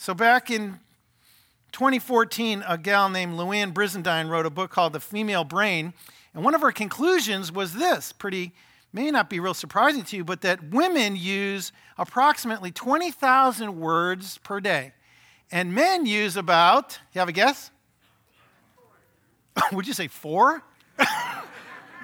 So back in 2014, a gal named Louann Brizendine wrote a book called The Female Brain. And one of her conclusions was this pretty, may not be real surprising to you, but that women use approximately 20,000 words per day. And men use about, you have a guess? Would you say four?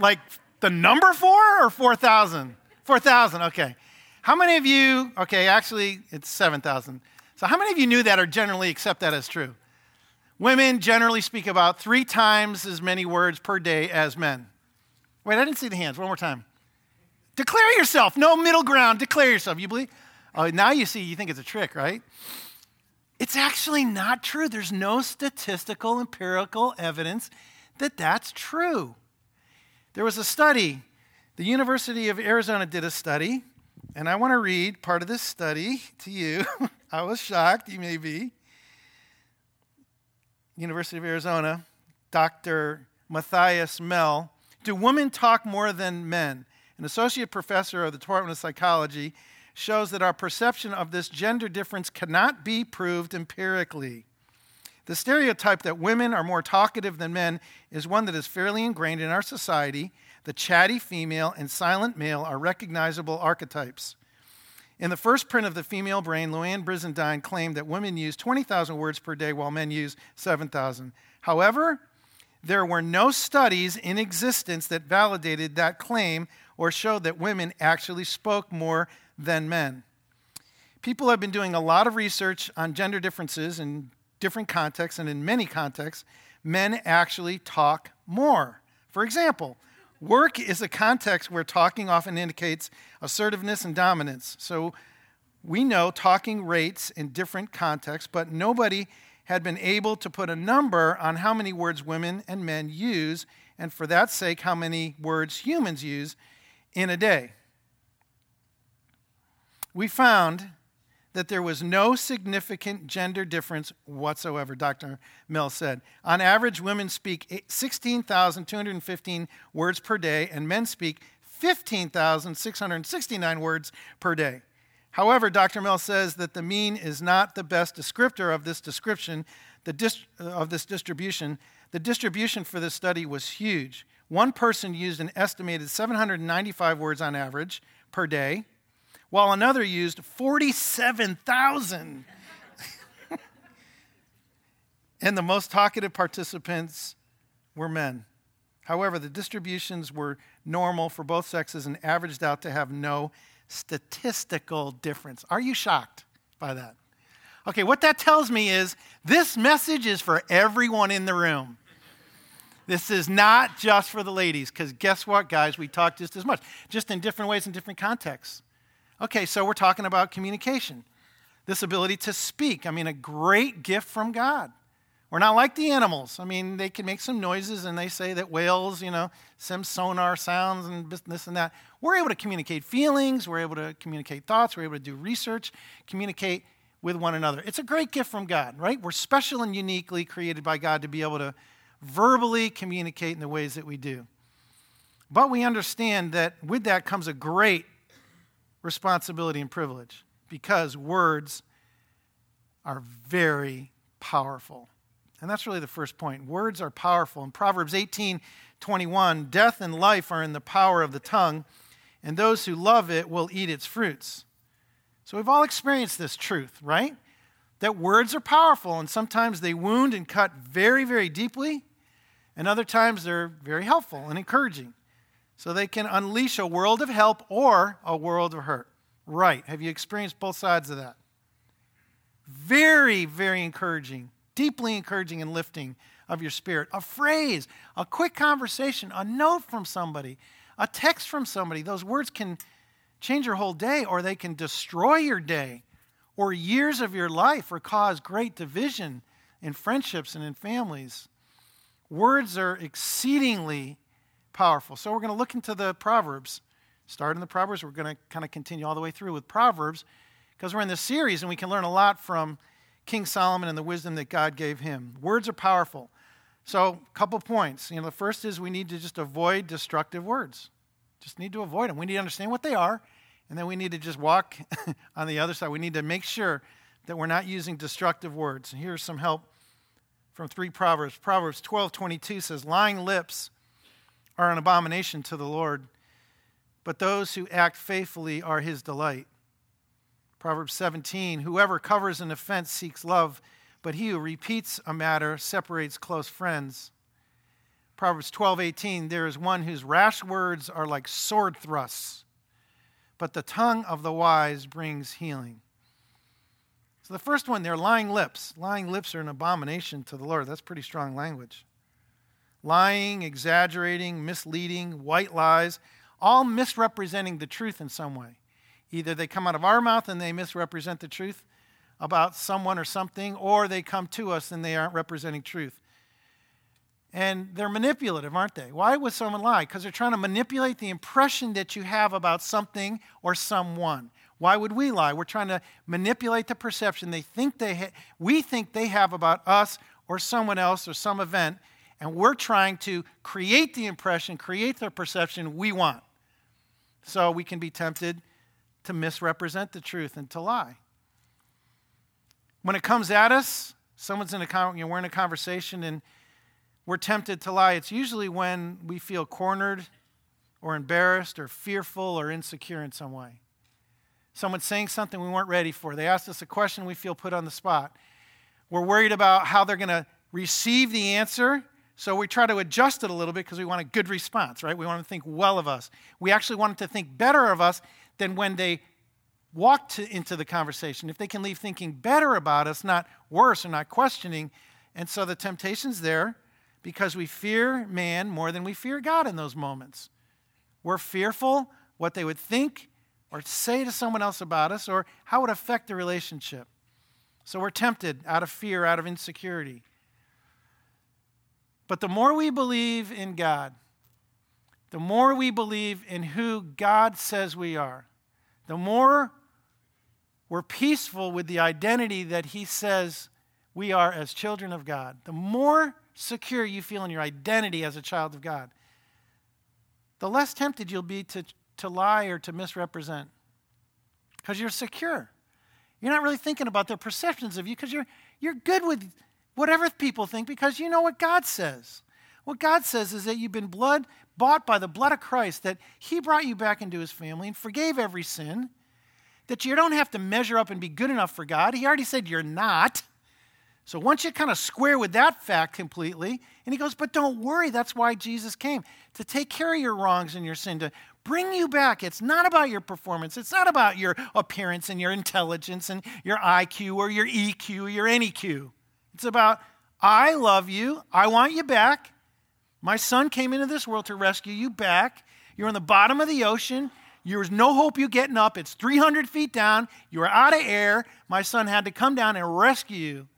like the number four or 4,000? 4,000, okay. How many of you, okay, actually, it's 7,000. So, how many of you knew that or generally accept that as true? Women generally speak about three times as many words per day as men. Wait, I didn't see the hands. One more time. Declare yourself. No middle ground. Declare yourself. You believe? Oh, now you see, you think it's a trick, right? It's actually not true. There's no statistical, empirical evidence that that's true. There was a study, the University of Arizona did a study, and I want to read part of this study to you. I was shocked, you may be. University of Arizona, Dr. Matthias Mehl. Do women talk more than men? An associate professor of the Department of Psychology shows that our perception of this gender difference cannot be proved empirically. The stereotype that women are more talkative than men is one that is fairly ingrained in our society. The chatty female and silent male are recognizable archetypes. In the first print of The Female Brain, Louann Brizendine claimed that women use 20,000 words per day while men use 7,000. However, there were no studies in existence that validated that claim or showed that women actually spoke more than men. People have been doing a lot of research on gender differences in different contexts, and in many contexts, men actually talk more. For example, Work is a context where talking often indicates assertiveness and dominance. So we know talking rates in different contexts, but nobody had been able to put a number on how many words women and men use, and for that sake, how many words humans use in a day. We found that there was no significant gender difference whatsoever, Dr. Mehl said. On average, women speak 16,215 words per day, and men speak 15,669 words per day. However, Dr. Mehl says that the mean is not the best descriptor of this description, the dist- uh, of this distribution. The distribution for this study was huge. One person used an estimated 795 words on average per day while another used 47,000. and the most talkative participants were men. However, the distributions were normal for both sexes and averaged out to have no statistical difference. Are you shocked by that? Okay, what that tells me is this message is for everyone in the room. This is not just for the ladies, because guess what, guys? We talk just as much, just in different ways in different contexts. Okay, so we're talking about communication, this ability to speak. I mean, a great gift from God. We're not like the animals. I mean, they can make some noises and they say that whales, you know, some sonar sounds and this and that. We're able to communicate feelings, we're able to communicate thoughts, we're able to do research, communicate with one another. It's a great gift from God, right? We're special and uniquely created by God to be able to verbally communicate in the ways that we do. But we understand that with that comes a great responsibility and privilege because words are very powerful. And that's really the first point. Words are powerful. In Proverbs 18 21, death and life are in the power of the tongue, and those who love it will eat its fruits. So we've all experienced this truth, right? That words are powerful, and sometimes they wound and cut very, very deeply, and other times they're very helpful and encouraging. So they can unleash a world of help or a world of hurt. Right. Have you experienced both sides of that? Very, very encouraging, deeply encouraging and lifting of your spirit. A phrase, a quick conversation, a note from somebody, a text from somebody. Those words can change your whole day or they can destroy your day or years of your life or cause great division in friendships and in families. Words are exceedingly powerful. So we're going to look into the Proverbs. Start in the Proverbs. We're going to kind of continue all the way through with Proverbs because we're in this series and we can learn a lot from King Solomon and the wisdom that God gave him. Words are powerful. So, a couple points. You know, the first is we need to just avoid destructive words. Just need to avoid them. We need to understand what they are, and then we need to just walk on the other side. We need to make sure that we're not using destructive words. And here's some help from three Proverbs. Proverbs 12 22 says, Lying lips are an abomination to the Lord, but those who act faithfully are his delight. Proverbs 17 Whoever covers an offense seeks love, but he who repeats a matter separates close friends. Proverbs 12 18 There is one whose rash words are like sword thrusts, but the tongue of the wise brings healing. So the first one there, lying lips. Lying lips are an abomination to the Lord. That's pretty strong language. Lying, exaggerating, misleading, white lies, all misrepresenting the truth in some way. Either they come out of our mouth and they misrepresent the truth about someone or something, or they come to us and they aren't representing truth. And they're manipulative, aren't they? Why would someone lie? Because they're trying to manipulate the impression that you have about something or someone. Why would we lie? We're trying to manipulate the perception they think they ha- we think they have about us or someone else or some event, and we're trying to create the impression, create the perception we want. So we can be tempted to misrepresent the truth and to lie. When it comes at us, someone's in a con- you know, we're in a conversation and we're tempted to lie. It's usually when we feel cornered or embarrassed or fearful or insecure in some way. Someone's saying something we weren't ready for. They asked us a question we feel put on the spot. We're worried about how they're going to receive the answer, so we try to adjust it a little bit because we want a good response, right? We want them to think well of us. We actually want them to think better of us than when they walk to, into the conversation. If they can leave thinking better about us, not worse or not questioning. And so the temptation's there because we fear man more than we fear God in those moments. We're fearful what they would think or say to someone else about us or how it would affect the relationship. So we're tempted out of fear, out of insecurity. But the more we believe in God, the more we believe in who God says we are, the more we're peaceful with the identity that He says we are as children of God, the more secure you feel in your identity as a child of God, the less tempted you'll be to to lie or to misrepresent because you're secure. You're not really thinking about their perceptions of you because you're, you're good with whatever people think because you know what God says. What God says is that you've been blood bought by the blood of Christ, that He brought you back into His family and forgave every sin, that you don't have to measure up and be good enough for God. He already said you're not. So once you kind of square with that fact completely, and he goes, but don't worry, that's why Jesus came to take care of your wrongs and your sin, to bring you back. It's not about your performance, it's not about your appearance and your intelligence and your IQ or your EQ or your NEQ. It's about, I love you, I want you back. My son came into this world to rescue you back. You're in the bottom of the ocean. There's no hope you getting up. It's 300 feet down. You're out of air. My son had to come down and rescue you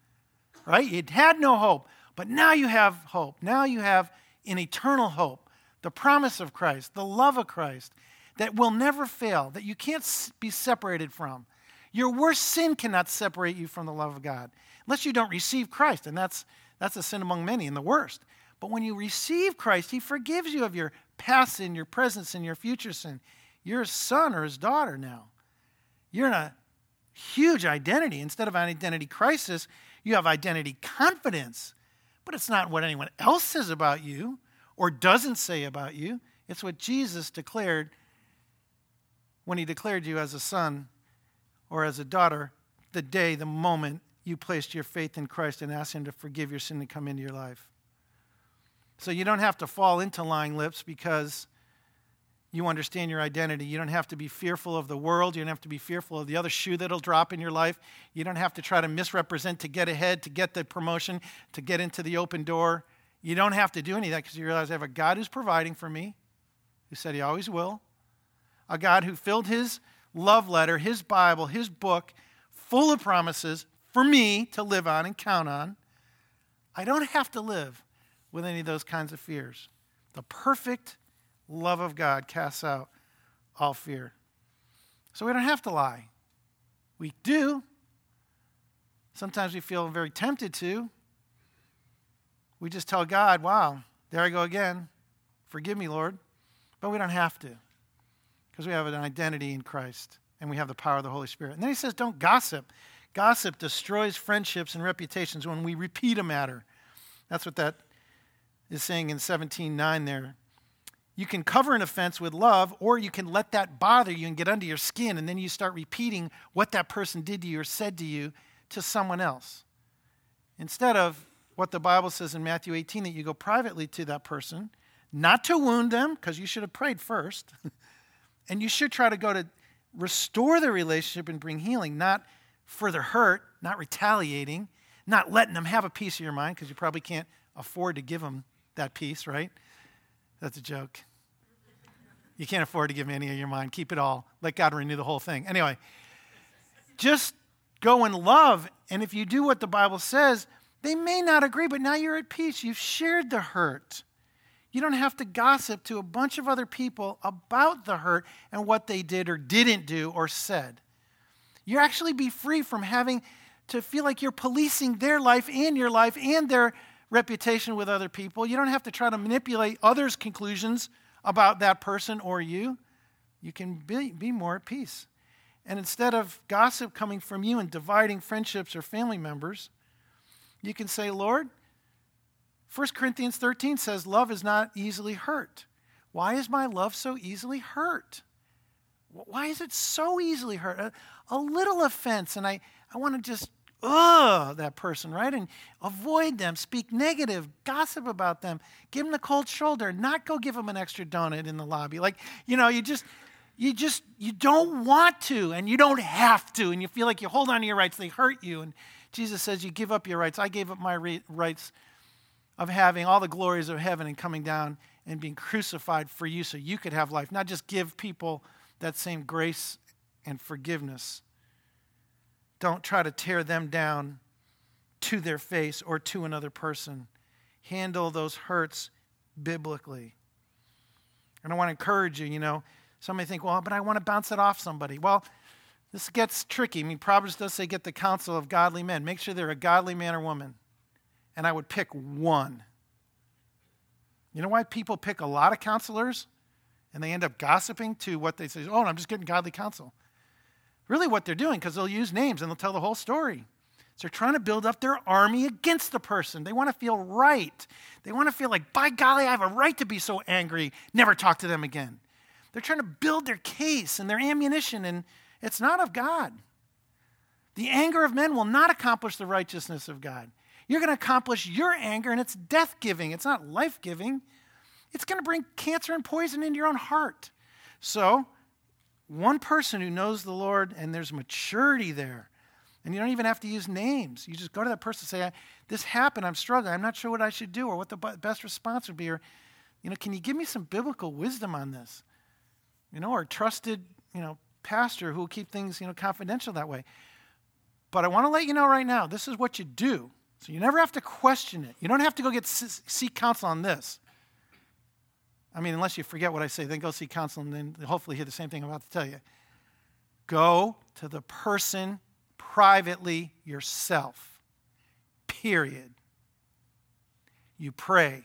right? You had no hope, but now you have hope. Now you have an eternal hope, the promise of Christ, the love of Christ that will never fail, that you can't be separated from. Your worst sin cannot separate you from the love of God unless you don't receive Christ, and that's, that's a sin among many and the worst. But when you receive Christ, He forgives you of your past sin, your present sin, your future sin. You're a son or his daughter now. You're in a huge identity. Instead of an identity crisis, you have identity confidence, but it's not what anyone else says about you or doesn't say about you. It's what Jesus declared when he declared you as a son or as a daughter the day, the moment you placed your faith in Christ and asked him to forgive your sin and come into your life. So you don't have to fall into lying lips because you understand your identity. You don't have to be fearful of the world. You don't have to be fearful of the other shoe that'll drop in your life. You don't have to try to misrepresent to get ahead, to get the promotion, to get into the open door. You don't have to do any of that because you realize I have a God who's providing for me, who said he always will, a God who filled his love letter, his Bible, his book, full of promises for me to live on and count on. I don't have to live with any of those kinds of fears. The perfect love of God casts out all fear. So we don't have to lie. We do. Sometimes we feel very tempted to. We just tell God, wow, there I go again. Forgive me, Lord. But we don't have to because we have an identity in Christ and we have the power of the Holy Spirit. And then he says, don't gossip. Gossip destroys friendships and reputations when we repeat a matter. That's what that is saying in 17:9 there. You can cover an offense with love, or you can let that bother you and get under your skin, and then you start repeating what that person did to you or said to you to someone else. Instead of what the Bible says in Matthew 18 that you go privately to that person, not to wound them, because you should have prayed first, and you should try to go to restore the relationship and bring healing, not further hurt, not retaliating, not letting them have a piece of your mind, because you probably can't afford to give them that piece, right? That's a joke. You can't afford to give any of your mind. Keep it all. Let God renew the whole thing. Anyway, just go in love. And if you do what the Bible says, they may not agree, but now you're at peace. You've shared the hurt. You don't have to gossip to a bunch of other people about the hurt and what they did or didn't do or said. You actually be free from having to feel like you're policing their life and your life and their reputation with other people. You don't have to try to manipulate others' conclusions about that person or you. You can be, be more at peace. And instead of gossip coming from you and dividing friendships or family members, you can say, Lord, 1 Corinthians 13 says, Love is not easily hurt. Why is my love so easily hurt? Why is it so easily hurt? A, a little offense, and I, I want to just ugh, that person, right? And avoid them, speak negative, gossip about them, give them the cold shoulder, not go give them an extra donut in the lobby. Like, you know, you just, you just, you don't want to and you don't have to. And you feel like you hold on to your rights, they hurt you. And Jesus says, you give up your rights. I gave up my rights of having all the glories of heaven and coming down and being crucified for you so you could have life, not just give people that same grace and forgiveness. Don't try to tear them down to their face or to another person. Handle those hurts biblically. And I want to encourage you, you know, some may think, well, but I want to bounce it off somebody. Well, this gets tricky. I mean, Proverbs does say get the counsel of godly men. Make sure they're a godly man or woman. And I would pick one. You know why people pick a lot of counselors and they end up gossiping to what they say, oh, I'm just getting godly counsel? really what they're doing because they'll use names and they'll tell the whole story. So they're trying to build up their army against the person. They want to feel right. They want to feel like, by golly, I have a right to be so angry, never talk to them again. They're trying to build their case and their ammunition, and it's not of God. The anger of men will not accomplish the righteousness of God. You're going to accomplish your anger, and it's death giving, it's not life giving. It's going to bring cancer and poison into your own heart. So one person who knows the Lord and there's maturity there. And you don't even have to use names. You just go to that person and say, This happened. I'm struggling. I'm not sure what I should do or what the best response would be. Or, you know, can you give me some biblical wisdom on this? You know, or trusted, you know, pastor who will keep things, you know, confidential that way. But I want to let you know right now, this is what you do. So you never have to question it. You don't have to go get seek counsel on this. I mean, unless you forget what I say, then go seek counsel and then hopefully hear the same thing I'm about to tell you. Go to the person privately yourself. Period. You pray.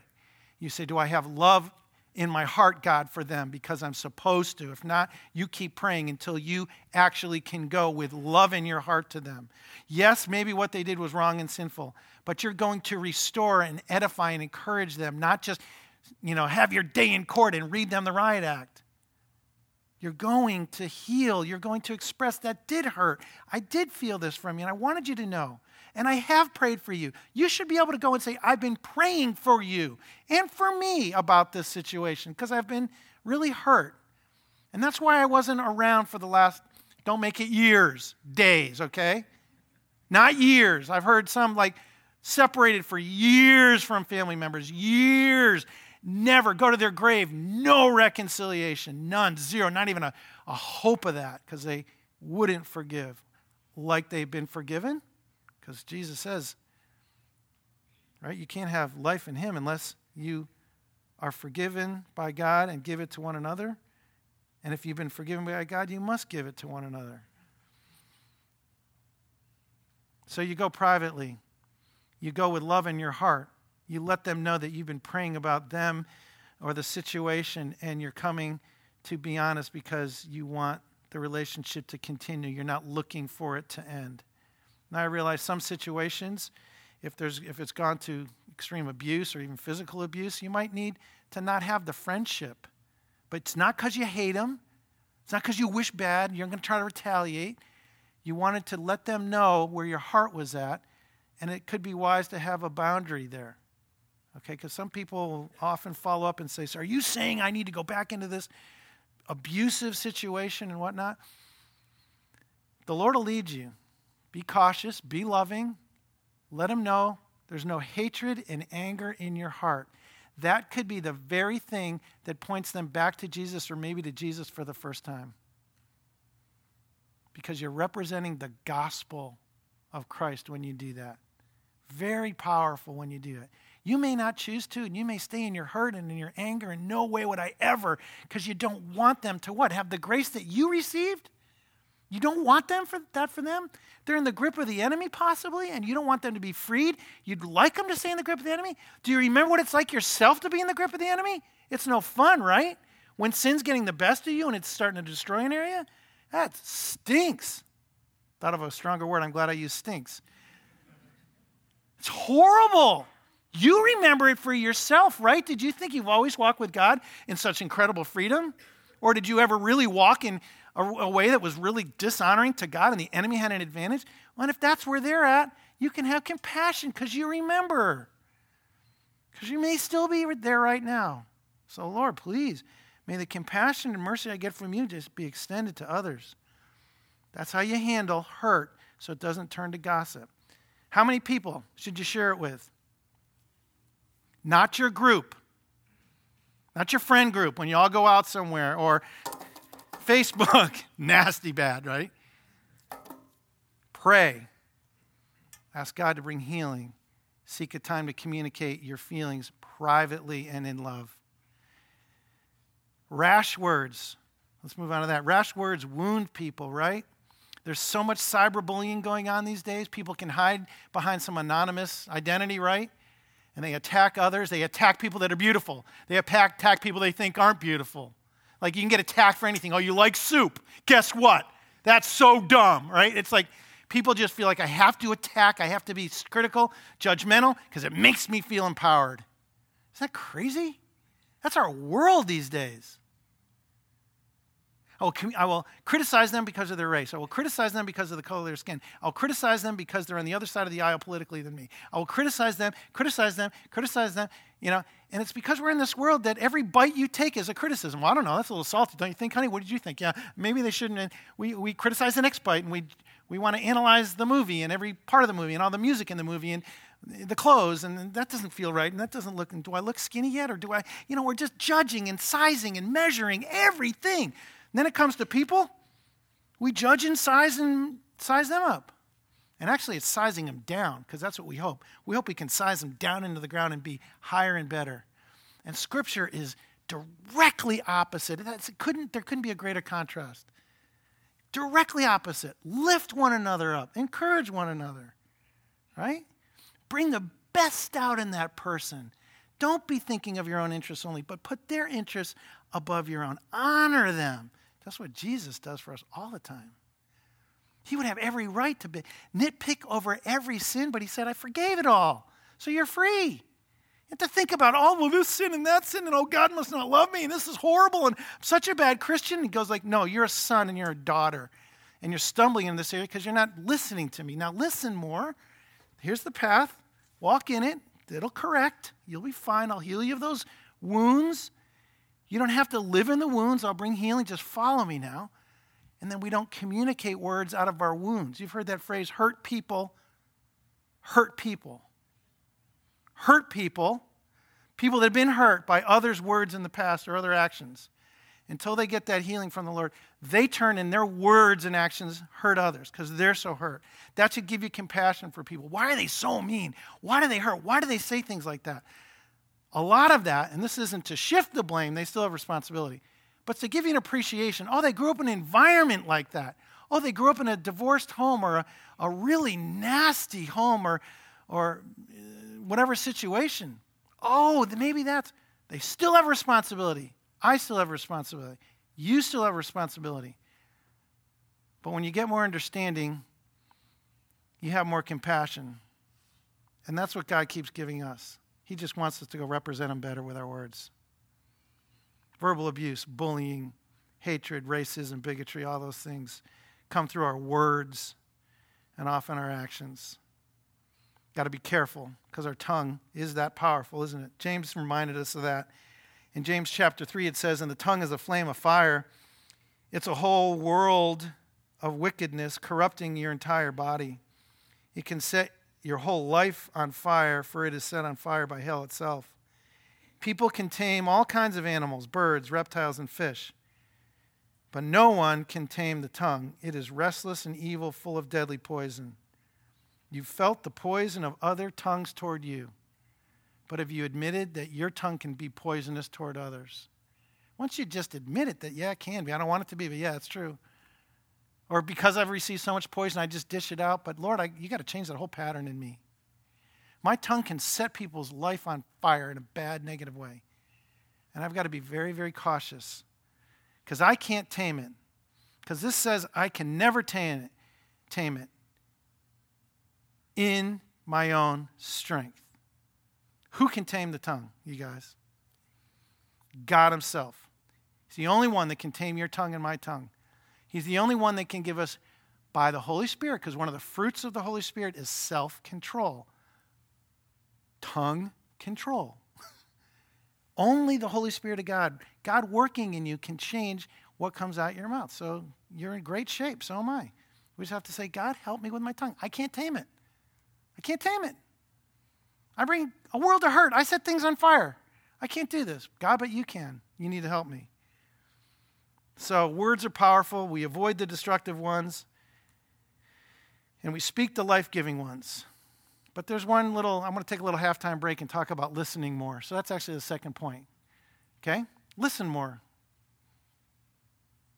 You say, Do I have love in my heart, God, for them because I'm supposed to? If not, you keep praying until you actually can go with love in your heart to them. Yes, maybe what they did was wrong and sinful, but you're going to restore and edify and encourage them, not just you know, have your day in court and read them the riot act. You're going to heal. You're going to express that did hurt. I did feel this from you, and I wanted you to know. And I have prayed for you. You should be able to go and say, I've been praying for you and for me about this situation because I've been really hurt. And that's why I wasn't around for the last, don't make it years, days, okay? Not years. I've heard some like separated for years from family members, years, Never go to their grave. No reconciliation. None. Zero. Not even a, a hope of that because they wouldn't forgive like they've been forgiven. Because Jesus says, right, you can't have life in Him unless you are forgiven by God and give it to one another. And if you've been forgiven by God, you must give it to one another. So you go privately, you go with love in your heart. You let them know that you've been praying about them or the situation and you're coming to be honest because you want the relationship to continue. You're not looking for it to end. Now I realize some situations, if, there's, if it's gone to extreme abuse or even physical abuse, you might need to not have the friendship. But it's not because you hate them, it's not because you wish bad, you're going to try to retaliate. You wanted to let them know where your heart was at, and it could be wise to have a boundary there. Okay, because some people often follow up and say, so Are you saying I need to go back into this abusive situation and whatnot? The Lord will lead you. Be cautious, be loving, let them know there's no hatred and anger in your heart. That could be the very thing that points them back to Jesus or maybe to Jesus for the first time. Because you're representing the gospel of Christ when you do that. Very powerful when you do it. You may not choose to, and you may stay in your hurt and in your anger, and no way would I ever, because you don't want them to what? Have the grace that you received? You don't want them for that for them? They're in the grip of the enemy, possibly, and you don't want them to be freed. You'd like them to stay in the grip of the enemy. Do you remember what it's like yourself to be in the grip of the enemy? It's no fun, right? When sin's getting the best of you and it's starting to destroy an area, that stinks. Thought of a stronger word. I'm glad I used stinks. It's horrible. You remember it for yourself, right? Did you think you've always walked with God in such incredible freedom? Or did you ever really walk in a, a way that was really dishonoring to God and the enemy had an advantage? Well, if that's where they're at, you can have compassion because you remember. Because you may still be there right now. So, Lord, please, may the compassion and mercy I get from you just be extended to others. That's how you handle hurt so it doesn't turn to gossip. How many people should you share it with? Not your group, not your friend group when you all go out somewhere, or Facebook, nasty bad, right? Pray. Ask God to bring healing. Seek a time to communicate your feelings privately and in love. Rash words. Let's move on to that. Rash words wound people, right? There's so much cyberbullying going on these days. People can hide behind some anonymous identity, right? And they attack others. They attack people that are beautiful. They attack, attack people they think aren't beautiful. Like you can get attacked for anything. Oh, you like soup. Guess what? That's so dumb, right? It's like people just feel like I have to attack, I have to be critical, judgmental, because it makes me feel empowered. Isn't that crazy? That's our world these days. I will, I will criticize them because of their race. I will criticize them because of the color of their skin. I'll criticize them because they're on the other side of the aisle politically than me. I will criticize them, criticize them, criticize them, you know. And it's because we're in this world that every bite you take is a criticism. Well, I don't know. That's a little salty, don't you think, honey? What did you think? Yeah, maybe they shouldn't. We, we criticize the next bite and we, we want to analyze the movie and every part of the movie and all the music in the movie and the clothes and that doesn't feel right and that doesn't look do i look skinny yet or do i you know we're just judging and sizing and measuring everything then it comes to people, we judge and size and size them up. And actually, it's sizing them down because that's what we hope. We hope we can size them down into the ground and be higher and better. And Scripture is directly opposite. Couldn't, there couldn't be a greater contrast. Directly opposite. Lift one another up, encourage one another, right? Bring the best out in that person. Don't be thinking of your own interests only, but put their interests above your own. Honor them. That's what Jesus does for us all the time. He would have every right to be, nitpick over every sin, but he said, I forgave it all. So you're free. And to think about, oh, well, this sin and that sin, and oh, God must not love me, and this is horrible, and I'm such a bad Christian. He goes like, no, you're a son and you're a daughter, and you're stumbling in this area because you're not listening to me. Now listen more. Here's the path. Walk in it. It'll correct. You'll be fine. I'll heal you of those wounds. You don't have to live in the wounds. I'll bring healing. Just follow me now. And then we don't communicate words out of our wounds. You've heard that phrase hurt people, hurt people. Hurt people, people that have been hurt by others' words in the past or other actions. Until they get that healing from the Lord, they turn in their words and actions hurt others because they're so hurt. That should give you compassion for people. Why are they so mean? Why do they hurt? Why do they say things like that? A lot of that, and this isn't to shift the blame, they still have responsibility, but to give you an appreciation. Oh, they grew up in an environment like that. Oh, they grew up in a divorced home or a, a really nasty home or, or uh, whatever situation. Oh, maybe that's, they still have responsibility. I still have responsibility. You still have responsibility. But when you get more understanding, you have more compassion. And that's what God keeps giving us. He just wants us to go represent Him better with our words. Verbal abuse, bullying, hatred, racism, bigotry, all those things come through our words and often our actions. Got to be careful because our tongue is that powerful, isn't it? James reminded us of that. In James chapter 3, it says, And the tongue is a flame of fire. It's a whole world of wickedness corrupting your entire body. It can set your whole life on fire, for it is set on fire by hell itself. People can tame all kinds of animals, birds, reptiles, and fish. But no one can tame the tongue. It is restless and evil, full of deadly poison. You've felt the poison of other tongues toward you, but have you admitted that your tongue can be poisonous toward others? Once you just admit it, that, yeah, it can be. I don't want it to be, but yeah, it's true. Or because I've received so much poison, I just dish it out. But Lord, I, you got to change that whole pattern in me. My tongue can set people's life on fire in a bad, negative way. And I've got to be very, very cautious because I can't tame it. Because this says I can never tame it, tame it in my own strength. Who can tame the tongue, you guys? God Himself. He's the only one that can tame your tongue and my tongue. He's the only one that can give us by the Holy Spirit, because one of the fruits of the Holy Spirit is self control, tongue control. only the Holy Spirit of God, God working in you, can change what comes out your mouth. So you're in great shape. So am I. We just have to say, God, help me with my tongue. I can't tame it. I can't tame it. I bring a world of hurt. I set things on fire. I can't do this. God, but you can. You need to help me. So, words are powerful. We avoid the destructive ones, and we speak the life giving ones. But there's one little, I'm going to take a little halftime break and talk about listening more. So, that's actually the second point. Okay? Listen more.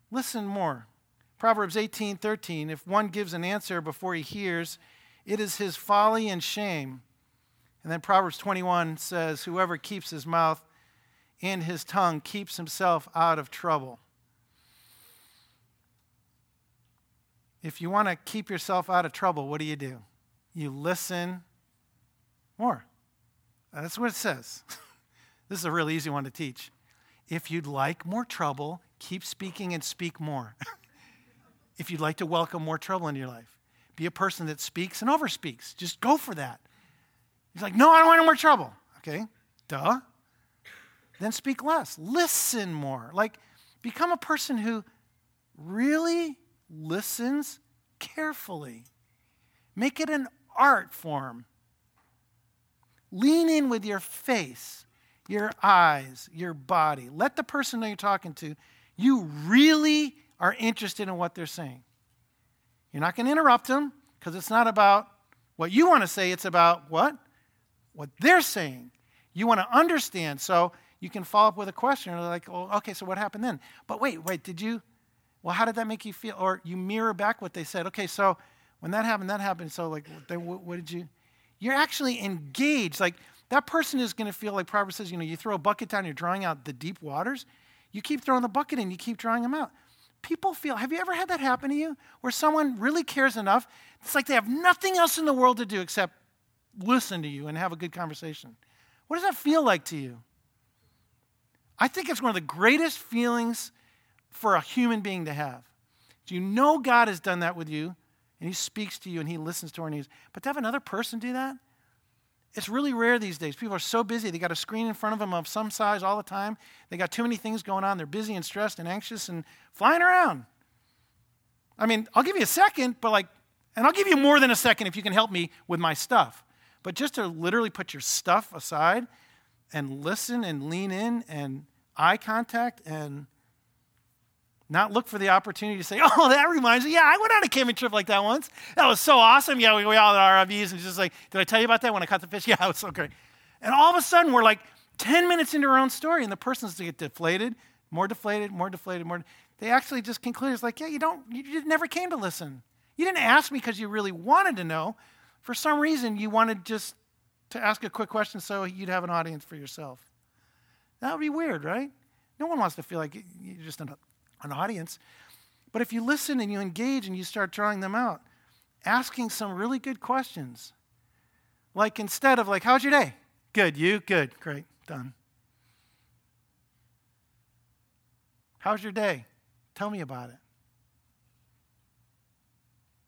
Listen more. Proverbs 18 13. If one gives an answer before he hears, it is his folly and shame. And then Proverbs 21 says, Whoever keeps his mouth and his tongue keeps himself out of trouble. If you want to keep yourself out of trouble, what do you do? You listen more. That's what it says. this is a really easy one to teach. If you'd like more trouble, keep speaking and speak more. if you'd like to welcome more trouble in your life, be a person that speaks and overspeaks. Just go for that. He's like, no, I don't want any more trouble. Okay, duh. Then speak less. Listen more. Like, become a person who really listens carefully. Make it an art form. Lean in with your face, your eyes, your body. Let the person that you're talking to, you really are interested in what they're saying. You're not going to interrupt them because it's not about what you want to say, it's about what? What they're saying. You want to understand. So you can follow up with a question like, well, okay, so what happened then? But wait, wait, did you well, how did that make you feel? Or you mirror back what they said. Okay, so when that happened, that happened. So, like, what, what did you? You're actually engaged. Like, that person is going to feel like Proverbs says, you know, you throw a bucket down, you're drawing out the deep waters. You keep throwing the bucket in, you keep drawing them out. People feel, have you ever had that happen to you? Where someone really cares enough, it's like they have nothing else in the world to do except listen to you and have a good conversation. What does that feel like to you? I think it's one of the greatest feelings for a human being to have. Do you know God has done that with you? And He speaks to you and He listens to our needs. But to have another person do that, it's really rare these days. People are so busy. They got a screen in front of them of some size all the time. They got too many things going on. They're busy and stressed and anxious and flying around. I mean, I'll give you a second, but like, and I'll give you more than a second if you can help me with my stuff. But just to literally put your stuff aside and listen and lean in and eye contact and not look for the opportunity to say, oh, that reminds me. Yeah, I went on a camping trip like that once. That was so awesome. Yeah, we, we all had RVs and just like, did I tell you about that when I caught the fish? Yeah, it was so great. And all of a sudden, we're like 10 minutes into our own story, and the person's to get deflated, more deflated, more deflated, more. They actually just conclude it's like, yeah, you don't, you never came to listen. You didn't ask me because you really wanted to know. For some reason, you wanted just to ask a quick question so you'd have an audience for yourself. That would be weird, right? No one wants to feel like you're just an an audience. But if you listen and you engage and you start drawing them out, asking some really good questions. Like instead of like, how's your day? Good, you? Good, great, done. How's your day? Tell me about it.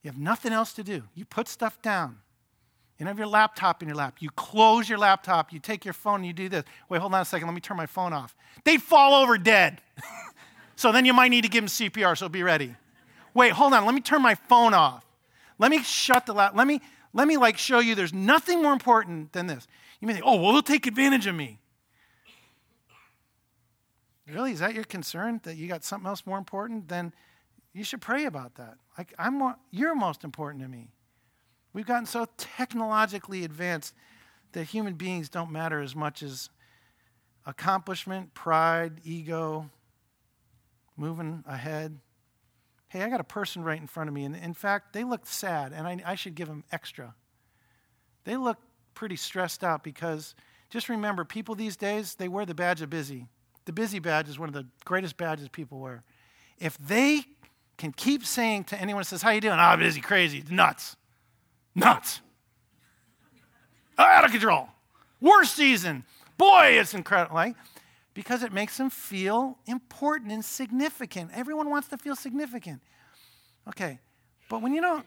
You have nothing else to do. You put stuff down. You have your laptop in your lap. You close your laptop. You take your phone and you do this. Wait, hold on a second. Let me turn my phone off. They'd fall over dead. so then you might need to give them CPR, so be ready. Wait, hold on. Let me turn my phone off. Let me shut the laptop. Let me, let me like show you there's nothing more important than this. You may think, oh, well, they'll take advantage of me. Really? Is that your concern that you got something else more important? Then you should pray about that. Like, I'm more, you're most important to me. We've gotten so technologically advanced that human beings don't matter as much as accomplishment, pride, ego, moving ahead. Hey, I got a person right in front of me, and in fact, they look sad, and I, I should give them extra. They look pretty stressed out because just remember, people these days, they wear the badge of busy. The busy badge is one of the greatest badges people wear. If they can keep saying to anyone says, How you doing? Ah, oh, busy, crazy, nuts nuts. Out of control. Worst season. Boy, it's incredible. Like, because it makes them feel important and significant. Everyone wants to feel significant. Okay, but when you don't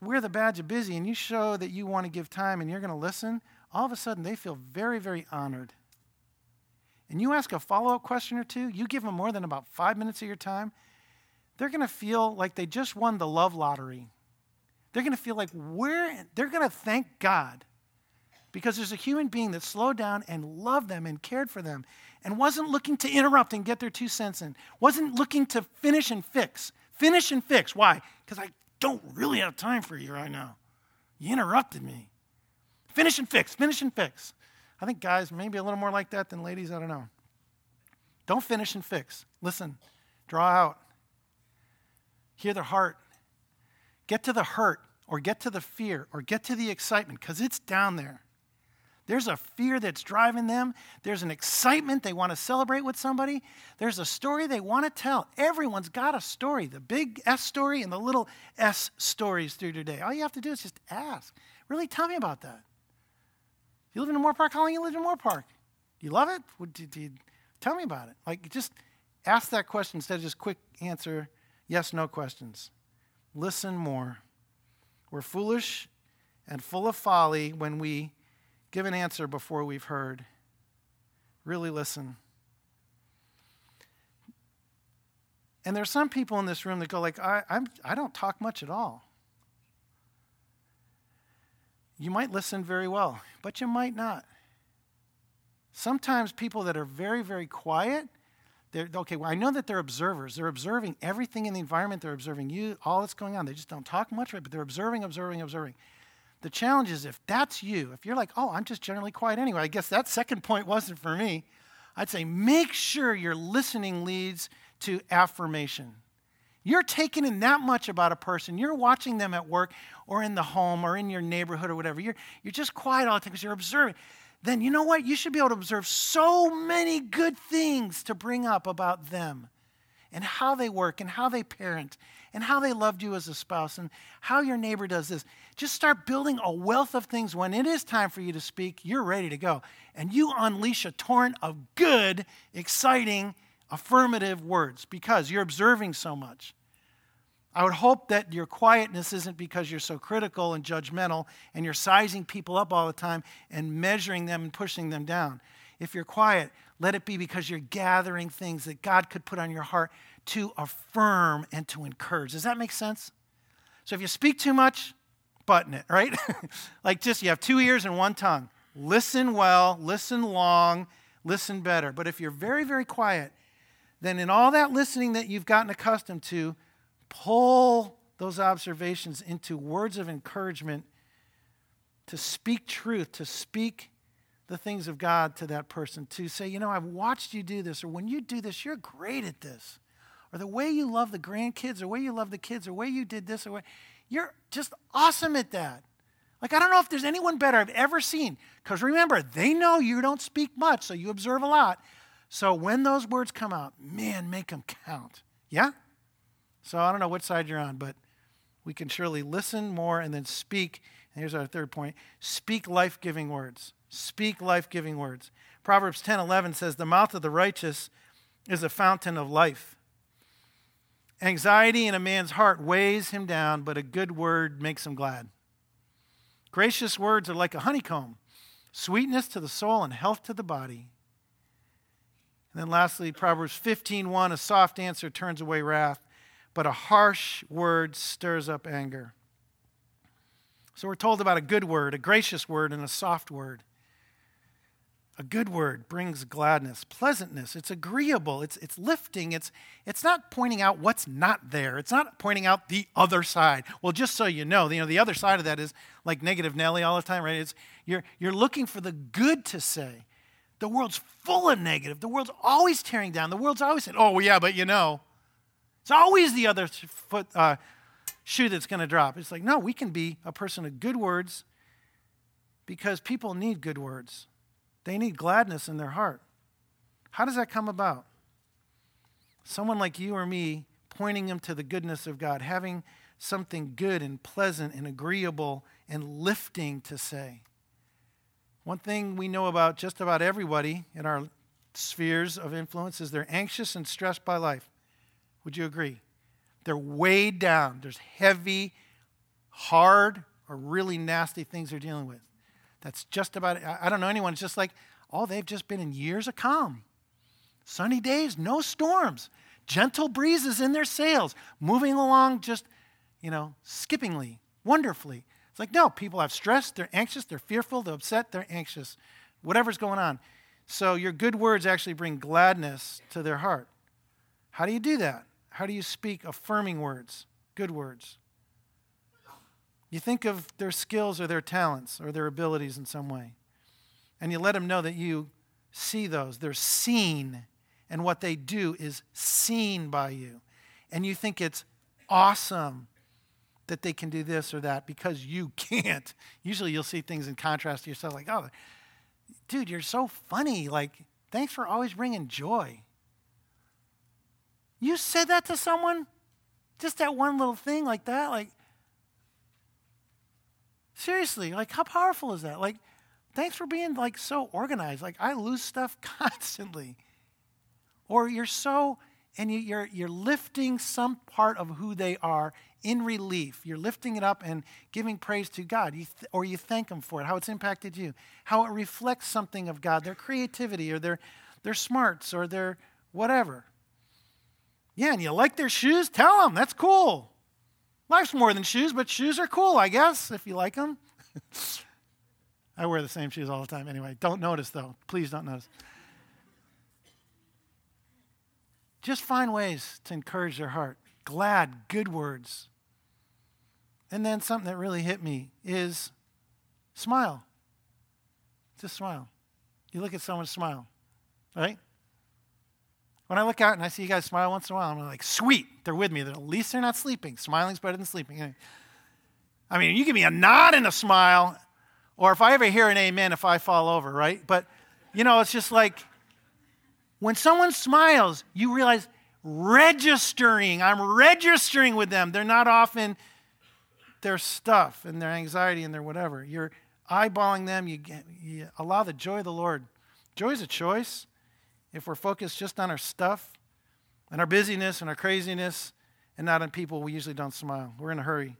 wear the badge of busy and you show that you want to give time and you're going to listen, all of a sudden they feel very, very honored. And you ask a follow up question or two, you give them more than about five minutes of your time, they're going to feel like they just won the love lottery. They're going to feel like we're, they're going to thank God because there's a human being that slowed down and loved them and cared for them and wasn't looking to interrupt and get their two cents in, wasn't looking to finish and fix. Finish and fix. Why? Because I don't really have time for you right now. You interrupted me. Finish and fix, finish and fix. I think guys maybe a little more like that than ladies, I don't know. Don't finish and fix. Listen, draw out. Hear their heart. Get to the hurt or get to the fear or get to the excitement because it's down there. There's a fear that's driving them. There's an excitement they want to celebrate with somebody. There's a story they want to tell. Everyone's got a story the big S story and the little S stories through today. All you have to do is just ask. Really, tell me about that. You live in Moorpark? How long you live in Moorpark? Do you love it? Do, do you, tell me about it. Like, just ask that question instead of just quick answer yes, no questions. Listen more. We're foolish and full of folly when we give an answer before we've heard. Really listen. And there's some people in this room that go like, I, I'm, I don't talk much at all. You might listen very well, but you might not. Sometimes people that are very, very quiet they're, okay, well, I know that they're observers. They're observing everything in the environment. They're observing you, all that's going on. They just don't talk much, right? But they're observing, observing, observing. The challenge is if that's you, if you're like, oh, I'm just generally quiet anyway, I guess that second point wasn't for me. I'd say make sure your listening leads to affirmation. You're taking in that much about a person. You're watching them at work or in the home or in your neighborhood or whatever. You're, you're just quiet all the time because you're observing then you know what? You should be able to observe so many good things to bring up about them and how they work and how they parent and how they loved you as a spouse and how your neighbor does this. Just start building a wealth of things. When it is time for you to speak, you're ready to go. And you unleash a torrent of good, exciting, affirmative words because you're observing so much. I would hope that your quietness isn't because you're so critical and judgmental and you're sizing people up all the time and measuring them and pushing them down. If you're quiet, let it be because you're gathering things that God could put on your heart to affirm and to encourage. Does that make sense? So if you speak too much, button it, right? like just you have two ears and one tongue. Listen well, listen long, listen better. But if you're very, very quiet, then in all that listening that you've gotten accustomed to, pull those observations into words of encouragement to speak truth, to speak the things of God to that person, to say, you know, I've watched you do this, or when you do this, you're great at this. Or the way you love the grandkids, or the way you love the kids, or the way you did this, or way, you're just awesome at that. Like, I don't know if there's anyone better I've ever seen. Because remember, they know you don't speak much, so you observe a lot. So when those words come out, man, make them count. Yeah? So I don't know which side you're on, but we can surely listen more and then speak. And here's our third point speak life giving words. Speak life giving words. Proverbs 10 11 says, The mouth of the righteous is a fountain of life. Anxiety in a man's heart weighs him down, but a good word makes him glad. Gracious words are like a honeycomb, sweetness to the soul and health to the body. And then lastly, Proverbs 15:1, a soft answer turns away wrath, but a harsh word stirs up anger. So we're told about a good word, a gracious word, and a soft word. A good word brings gladness, pleasantness. It's agreeable. It's, it's lifting. It's, it's not pointing out what's not there. It's not pointing out the other side. Well, just so you know, you know, the other side of that is like negative Nelly all the time, right? It's, you're, you're looking for the good to say. The world's full of negative. The world's always tearing down. The world's always saying, oh, well, yeah, but you know. It's always the other foot, uh, shoe that's going to drop. It's like, no, we can be a person of good words because people need good words. They need gladness in their heart. How does that come about? Someone like you or me pointing them to the goodness of God, having something good and pleasant and agreeable and lifting to say. One thing we know about just about everybody in our spheres of influence is they're anxious and stressed by life. Would you agree? They're weighed down. There's heavy, hard, or really nasty things they're dealing with. That's just about. I don't know anyone. It's just like, oh, they've just been in years of calm. Sunny days, no storms, gentle breezes in their sails, moving along just, you know, skippingly, wonderfully. It's like, no, people have stress, they're anxious, they're fearful, they're upset, they're anxious, whatever's going on. So your good words actually bring gladness to their heart. How do you do that? How do you speak affirming words, good words? You think of their skills or their talents or their abilities in some way. And you let them know that you see those. They're seen, and what they do is seen by you. And you think it's awesome that they can do this or that because you can't. Usually you'll see things in contrast to yourself, like, oh, dude, you're so funny. Like, thanks for always bringing joy. You said that to someone? Just that one little thing like that? Like, Seriously, like how powerful is that? Like, thanks for being like so organized. Like I lose stuff constantly. Or you're so and you, are you're lifting some part of who they are in relief. You're lifting it up and giving praise to God, you th- or you thank Him for it, how it's impacted you, how it reflects something of God, their creativity, or their their smarts, or their whatever. Yeah, and you like their shoes? Tell them that's cool. Life's more than shoes, but shoes are cool, I guess, if you like them. I wear the same shoes all the time anyway. Don't notice, though. Please don't notice. Just find ways to encourage their heart. Glad, good words. And then something that really hit me is smile. Just smile. You look at someone, smile, right? When I look out and I see you guys smile once in a while, I'm like, sweet, they're with me. At least they're not sleeping. Smiling's better than sleeping. I mean, you give me a nod and a smile, or if I ever hear an amen, if I fall over, right? But, you know, it's just like when someone smiles, you realize registering. I'm registering with them. They're not often their stuff and their anxiety and their whatever. You're eyeballing them. You, get, you allow the joy of the Lord. Joy is a choice if we're focused just on our stuff and our busyness and our craziness and not on people, we usually don't smile. We're in a hurry.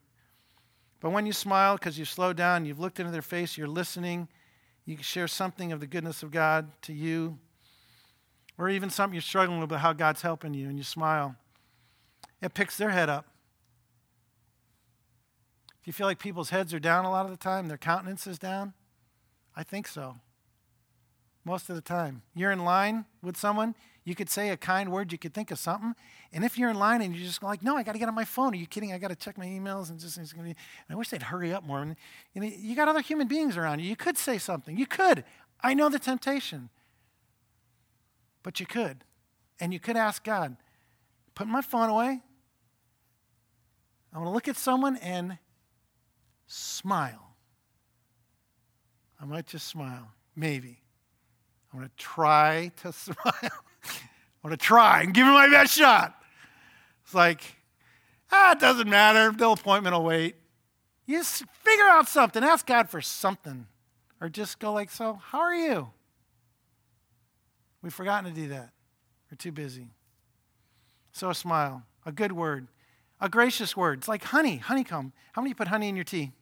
But when you smile because you've slowed down, you've looked into their face, you're listening, you can share something of the goodness of God to you, or even something you're struggling with, how God's helping you, and you smile, it picks their head up. If you feel like people's heads are down a lot of the time? Their countenance is down? I think so most of the time. You're in line with someone, you could say a kind word, you could think of something. And if you're in line and you're just like, no, I got to get on my phone. Are you kidding? I got to check my emails and just, it's gonna be, I wish they'd hurry up more. And, you, know, you got other human beings around you. You could say something. You could. I know the temptation. But you could. And you could ask God, put my phone away. I want to look at someone and smile. I might just smile. Maybe. I'm going to try to smile. I'm going to try and give it my best shot. It's like, Ah, it doesn't matter. No appointment will wait. You just figure out something. Ask God for something. Or just go like, so, how are you? We've forgotten to do that. We're too busy. So a smile, a good word, a gracious word. It's like honey, honeycomb. How many put honey in your tea?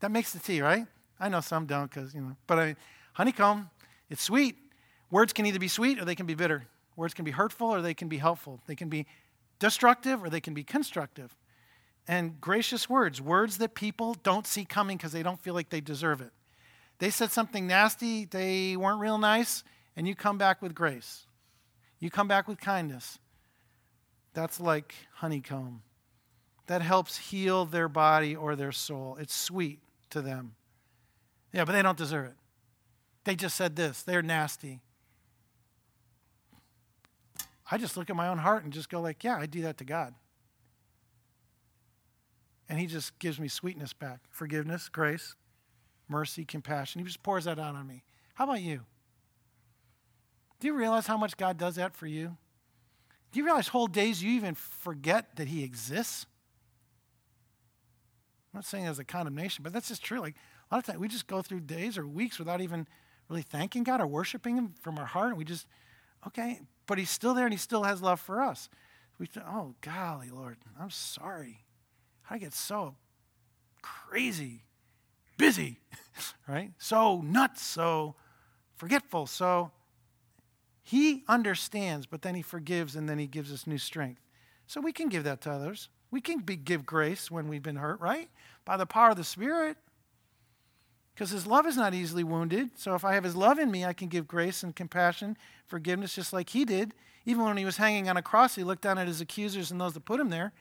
That makes the tea, right? I know some don't because, you know, but I, honeycomb, it's sweet. Words can either be sweet or they can be bitter. Words can be hurtful or they can be helpful. They can be destructive or they can be constructive. And gracious words, words that people don't see coming because they don't feel like they deserve it. They said something nasty, they weren't real nice, and you come back with grace. You come back with kindness. That's like honeycomb. That helps heal their body or their soul. It's sweet to them. Yeah, but they don't deserve it. They just said this. They're nasty. I just look at my own heart and just go like, yeah, I do that to God. And he just gives me sweetness back. Forgiveness, grace, mercy, compassion. He just pours that out on me. How about you? Do you realize how much God does that for you? Do you realize whole days you even forget that He exists? I'm not saying as a condemnation, but that's just true. Like a lot of times we just go through days or weeks without even really thanking God or worshiping Him from our heart. And we just, okay, but He's still there and He still has love for us. We oh, golly, Lord, I'm sorry. I get so crazy, busy, right? So nuts, so forgetful, so he understands, but then He forgives and then He gives us new strength. So we can give that to others. We can be, give grace when we've been hurt, right? By the power of the Spirit. Because His love is not easily wounded. So if I have His love in me, I can give grace and compassion, forgiveness, just like He did. Even when He was hanging on a cross, He looked down at His accusers and those that put Him there.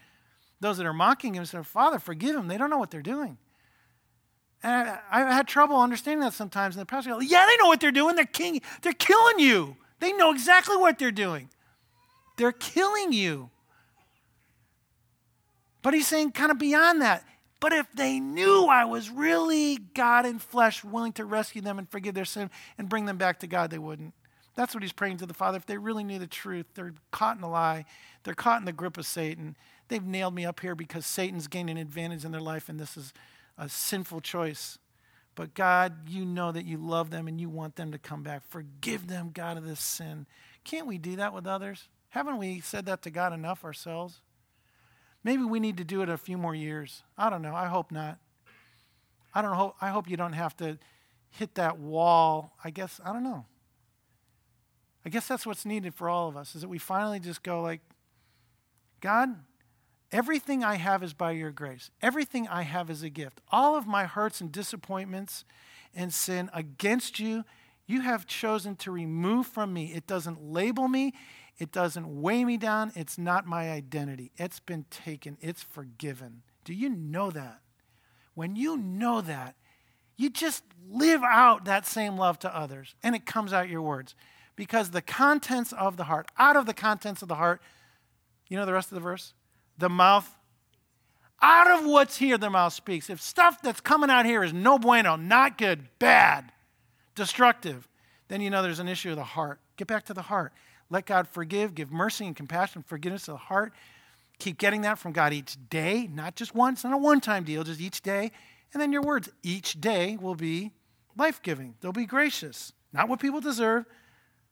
Those that are mocking Him and said, Father, forgive them. They don't know what they're doing. And I, I had trouble understanding that sometimes. And the pastor goes, Yeah, they know what they're doing. They're king. They're killing you. They know exactly what they're doing. They're killing you. But he's saying, kind of beyond that. But if they knew I was really God in flesh, willing to rescue them and forgive their sin and bring them back to God, they wouldn't. That's what he's praying to the Father. If they really knew the truth, they're caught in a lie, they're caught in the grip of Satan. They've nailed me up here because Satan's gained an advantage in their life, and this is a sinful choice. But God, you know that you love them and you want them to come back. Forgive them, God, of this sin. Can't we do that with others? Haven't we said that to God enough ourselves? Maybe we need to do it a few more years. I don't know. I hope not. I don't hope I hope you don't have to hit that wall. I guess I don't know. I guess that's what's needed for all of us is that we finally just go like God, Everything I have is by your grace. Everything I have is a gift. All of my hurts and disappointments and sin against you, you have chosen to remove from me. It doesn't label me, it doesn't weigh me down. It's not my identity. It's been taken, it's forgiven. Do you know that? When you know that, you just live out that same love to others, and it comes out your words. Because the contents of the heart, out of the contents of the heart, you know the rest of the verse? the mouth, out of what's here, the mouth speaks. If stuff that's coming out here is no bueno, not good, bad, destructive, then you know there's an issue of the heart. Get back to the heart. Let God forgive, give mercy and compassion, forgiveness of the heart. Keep getting that from God each day, not just once, not a one time deal, just each day. And then your words each day will be life giving, they'll be gracious, not what people deserve.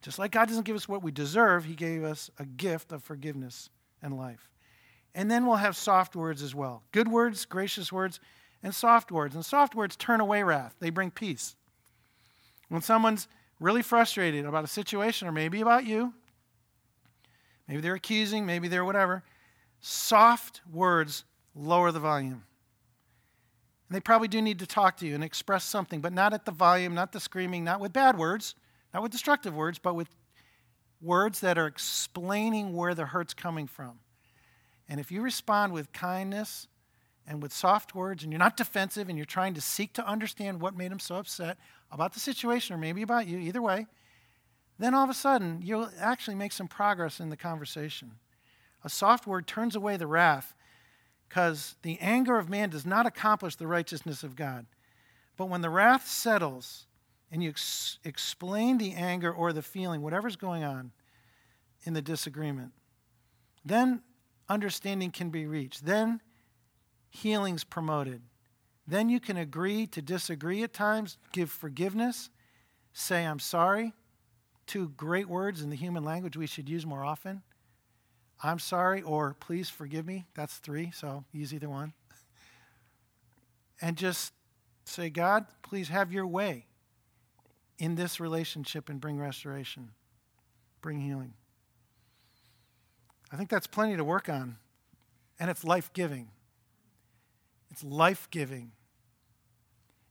Just like God doesn't give us what we deserve, He gave us a gift of forgiveness and life. And then we'll have soft words as well good words, gracious words, and soft words. And soft words turn away wrath, they bring peace. When someone's really frustrated about a situation, or maybe about you, maybe they're accusing, maybe they're whatever, soft words lower the volume. And they probably do need to talk to you and express something, but not at the volume, not the screaming, not with bad words, not with destructive words, but with words that are explaining where the hurt's coming from. And if you respond with kindness and with soft words, and you're not defensive, and you're trying to seek to understand what made him so upset about the situation, or maybe about you, either way, then all of a sudden you'll actually make some progress in the conversation. A soft word turns away the wrath because the anger of man does not accomplish the righteousness of God. But when the wrath settles and you ex- explain the anger or the feeling, whatever's going on in the disagreement, then understanding can be reached. Then healing's promoted. Then you can agree to disagree at times, give forgiveness, say, I'm sorry. Two great words in the human language we should use more often. I'm sorry, or please forgive me. That's three, so use either one. And just say, God, please have your way in this relationship and bring restoration, bring healing. I think that's plenty to work on, and it's life giving. It's life giving.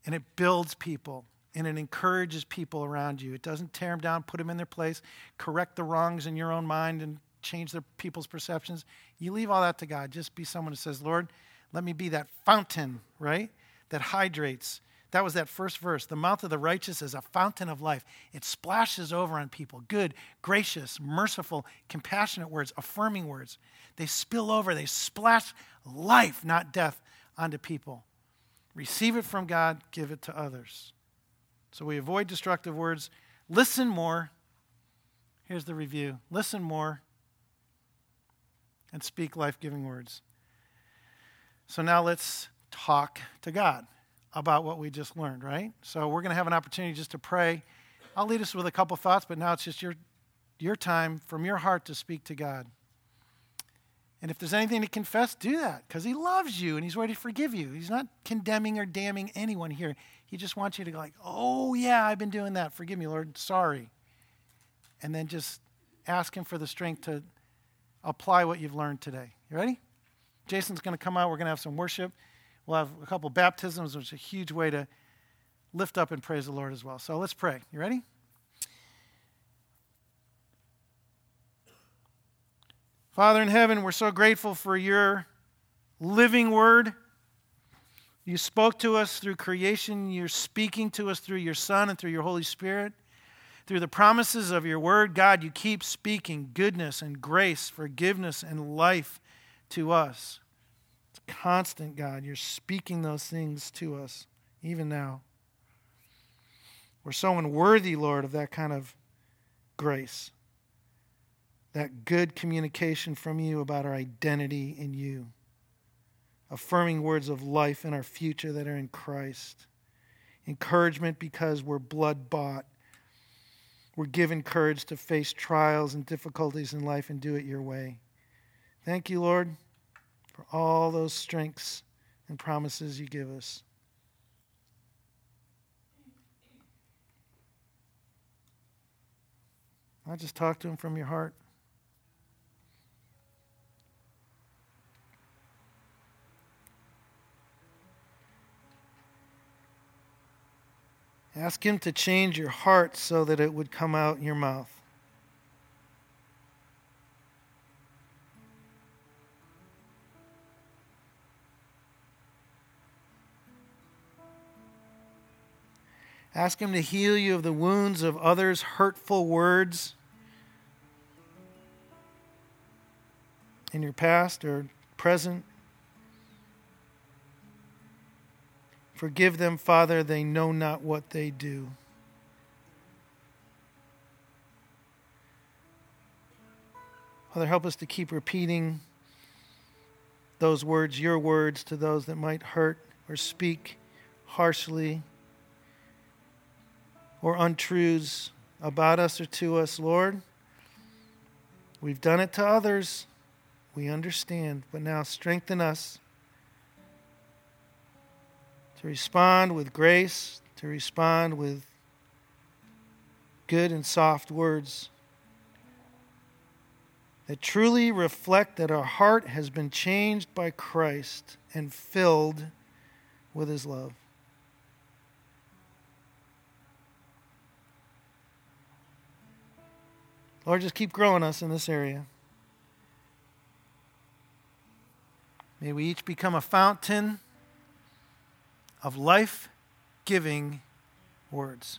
And it builds people and it encourages people around you. It doesn't tear them down, put them in their place, correct the wrongs in your own mind, and change their people's perceptions. You leave all that to God. Just be someone who says, Lord, let me be that fountain, right? That hydrates. That was that first verse. The mouth of the righteous is a fountain of life. It splashes over on people. Good, gracious, merciful, compassionate words, affirming words. They spill over, they splash life, not death, onto people. Receive it from God, give it to others. So we avoid destructive words. Listen more. Here's the review listen more and speak life giving words. So now let's talk to God about what we just learned, right? So we're going to have an opportunity just to pray. I'll lead us with a couple thoughts, but now it's just your, your time from your heart to speak to God. And if there's anything to confess, do that because He loves you and He's ready to forgive you. He's not condemning or damning anyone here. He just wants you to go like, "Oh yeah, I've been doing that. Forgive me, Lord. Sorry." And then just ask Him for the strength to apply what you've learned today. You ready? Jason's going to come out. We're going to have some worship. We'll have a couple baptisms, which is a huge way to lift up and praise the Lord as well. So let's pray. You ready? Father in heaven, we're so grateful for your living word. You spoke to us through creation. You're speaking to us through your Son and through your Holy Spirit. Through the promises of your word, God, you keep speaking goodness and grace, forgiveness and life to us. It's constant, God. You're speaking those things to us, even now. We're so unworthy, Lord, of that kind of grace that good communication from you about our identity in you, affirming words of life in our future that are in Christ, encouragement because we're blood bought. We're given courage to face trials and difficulties in life and do it your way. Thank you, Lord, for all those strengths and promises you give us. I just talk to him from your heart. Ask Him to change your heart so that it would come out in your mouth. Ask Him to heal you of the wounds of others' hurtful words in your past or present. Forgive them, Father, they know not what they do. Father, help us to keep repeating those words, your words, to those that might hurt or speak harshly or untruths about us or to us, Lord. We've done it to others. We understand, but now strengthen us to respond with grace, to respond with good and soft words that truly reflect that our heart has been changed by Christ and filled with His love. Lord, just keep growing us in this area. May we each become a fountain of life giving words.